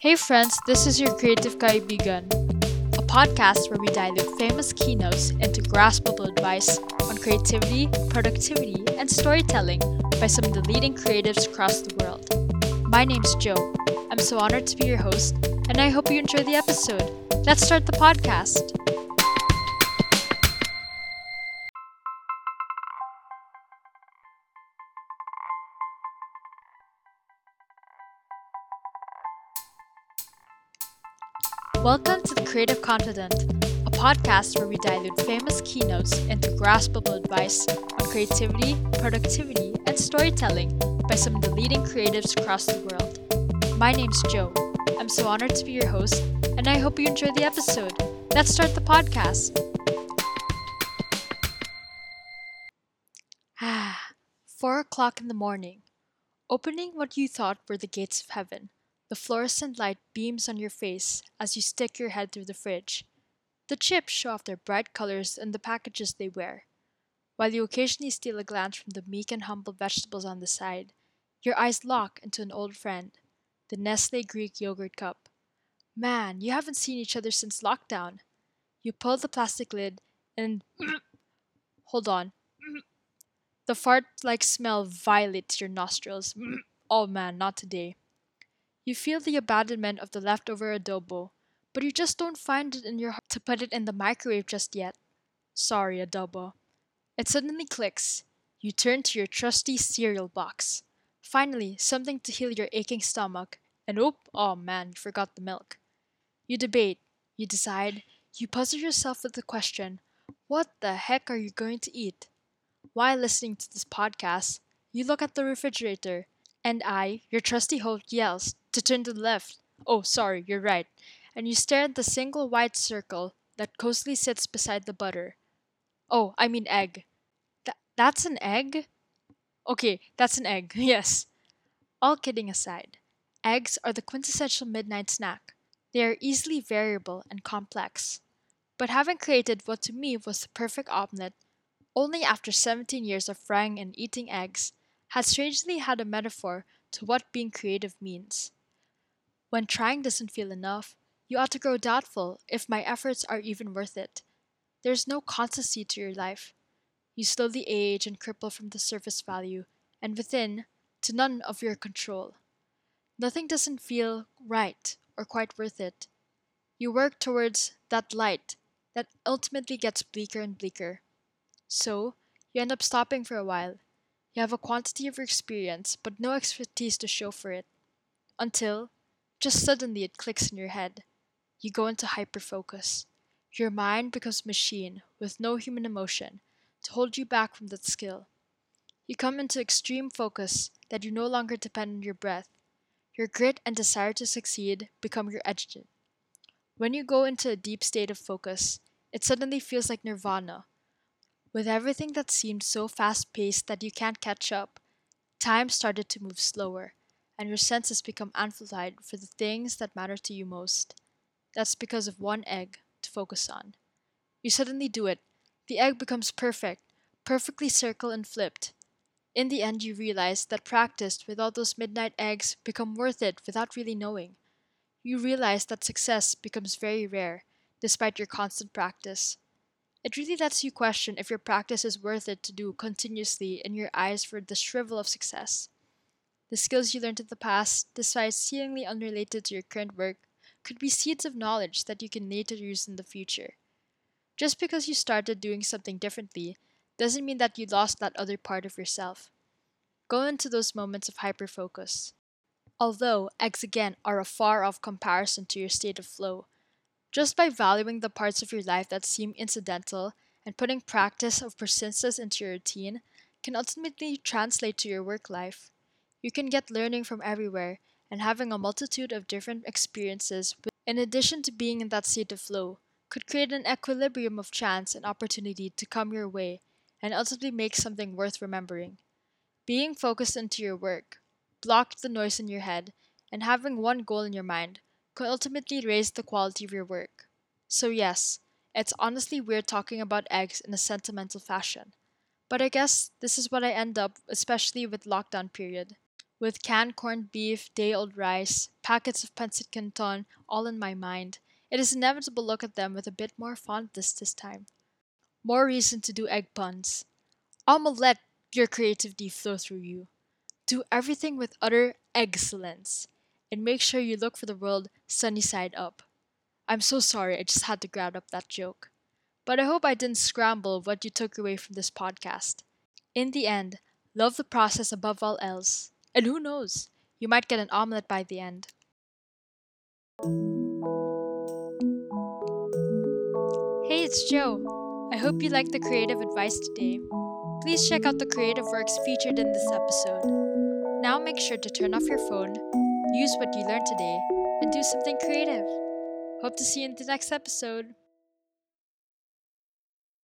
Hey friends, this is your Creative Kaibigan, a podcast where we dilute famous keynotes into graspable advice on creativity, productivity, and storytelling by some of the leading creatives across the world. My name's Joe. I'm so honored to be your host, and I hope you enjoy the episode. Let's start the podcast. Welcome to The Creative Confident, a podcast where we dilute famous keynotes into graspable advice on creativity, productivity, and storytelling by some of the leading creatives across the world. My name's Joe. I'm so honored to be your host, and I hope you enjoy the episode. Let's start the podcast. Ah, four o'clock in the morning. Opening what you thought were the gates of heaven the fluorescent light beams on your face as you stick your head through the fridge. The chips show off their bright colors and the packages they wear. While you occasionally steal a glance from the meek and humble vegetables on the side, your eyes lock into an old friend, the Nestle Greek yogurt cup. Man, you haven't seen each other since lockdown. You pull the plastic lid and. Hold on. The fart like smell violates your nostrils. oh man, not today. You feel the abandonment of the leftover adobo, but you just don't find it in your heart to put it in the microwave just yet. Sorry, adobo. It suddenly clicks. You turn to your trusty cereal box. Finally, something to heal your aching stomach, and oop, oh man, you forgot the milk. You debate, you decide, you puzzle yourself with the question what the heck are you going to eat? While listening to this podcast, you look at the refrigerator, and I, your trusty host, yells, to turn to the left. Oh, sorry, you're right. And you stare at the single white circle that cosily sits beside the butter. Oh, I mean egg. Th- that's an egg? Okay, that's an egg, yes. All kidding aside, eggs are the quintessential midnight snack. They are easily variable and complex. But having created what to me was the perfect omelette, only after 17 years of frying and eating eggs, had strangely had a metaphor to what being creative means. When trying doesn't feel enough, you ought to grow doubtful if my efforts are even worth it. There's no constancy to your life. You slowly age and cripple from the surface value, and within, to none of your control. Nothing doesn't feel right or quite worth it. You work towards that light that ultimately gets bleaker and bleaker. So, you end up stopping for a while. You have a quantity of experience, but no expertise to show for it. Until, just suddenly it clicks in your head. You go into hyperfocus. Your mind becomes machine with no human emotion to hold you back from that skill. You come into extreme focus that you no longer depend on your breath. Your grit and desire to succeed become your engine. When you go into a deep state of focus, it suddenly feels like nirvana. With everything that seemed so fast paced that you can't catch up, time started to move slower and your senses become amplified for the things that matter to you most. That's because of one egg to focus on. You suddenly do it. The egg becomes perfect, perfectly circled and flipped. In the end, you realize that practice with all those midnight eggs become worth it without really knowing. You realize that success becomes very rare, despite your constant practice. It really lets you question if your practice is worth it to do continuously in your eyes for the shrivel of success. The skills you learned in the past, despite seemingly unrelated to your current work, could be seeds of knowledge that you can later use in the future. Just because you started doing something differently doesn't mean that you lost that other part of yourself. Go into those moments of hyperfocus. Although eggs again are a far off comparison to your state of flow, just by valuing the parts of your life that seem incidental and putting practice of persistence into your routine can ultimately translate to your work life. You can get learning from everywhere and having a multitude of different experiences, in addition to being in that state of flow, could create an equilibrium of chance and opportunity to come your way and ultimately make something worth remembering. Being focused into your work, block the noise in your head, and having one goal in your mind could ultimately raise the quality of your work. So, yes, it's honestly weird talking about eggs in a sentimental fashion. But I guess this is what I end up, especially with lockdown period. With canned corned beef, day old rice, packets of pancit canton all in my mind, it is inevitable look at them with a bit more fondness this time. More reason to do egg puns. I'ma let your creativity flow through you. Do everything with utter excellence, and make sure you look for the world sunny side up. I'm so sorry, I just had to grab up that joke. But I hope I didn't scramble what you took away from this podcast. In the end, love the process above all else. And who knows, you might get an omelette by the end. Hey, it's Joe. I hope you liked the creative advice today. Please check out the creative works featured in this episode. Now make sure to turn off your phone, use what you learned today, and do something creative. Hope to see you in the next episode.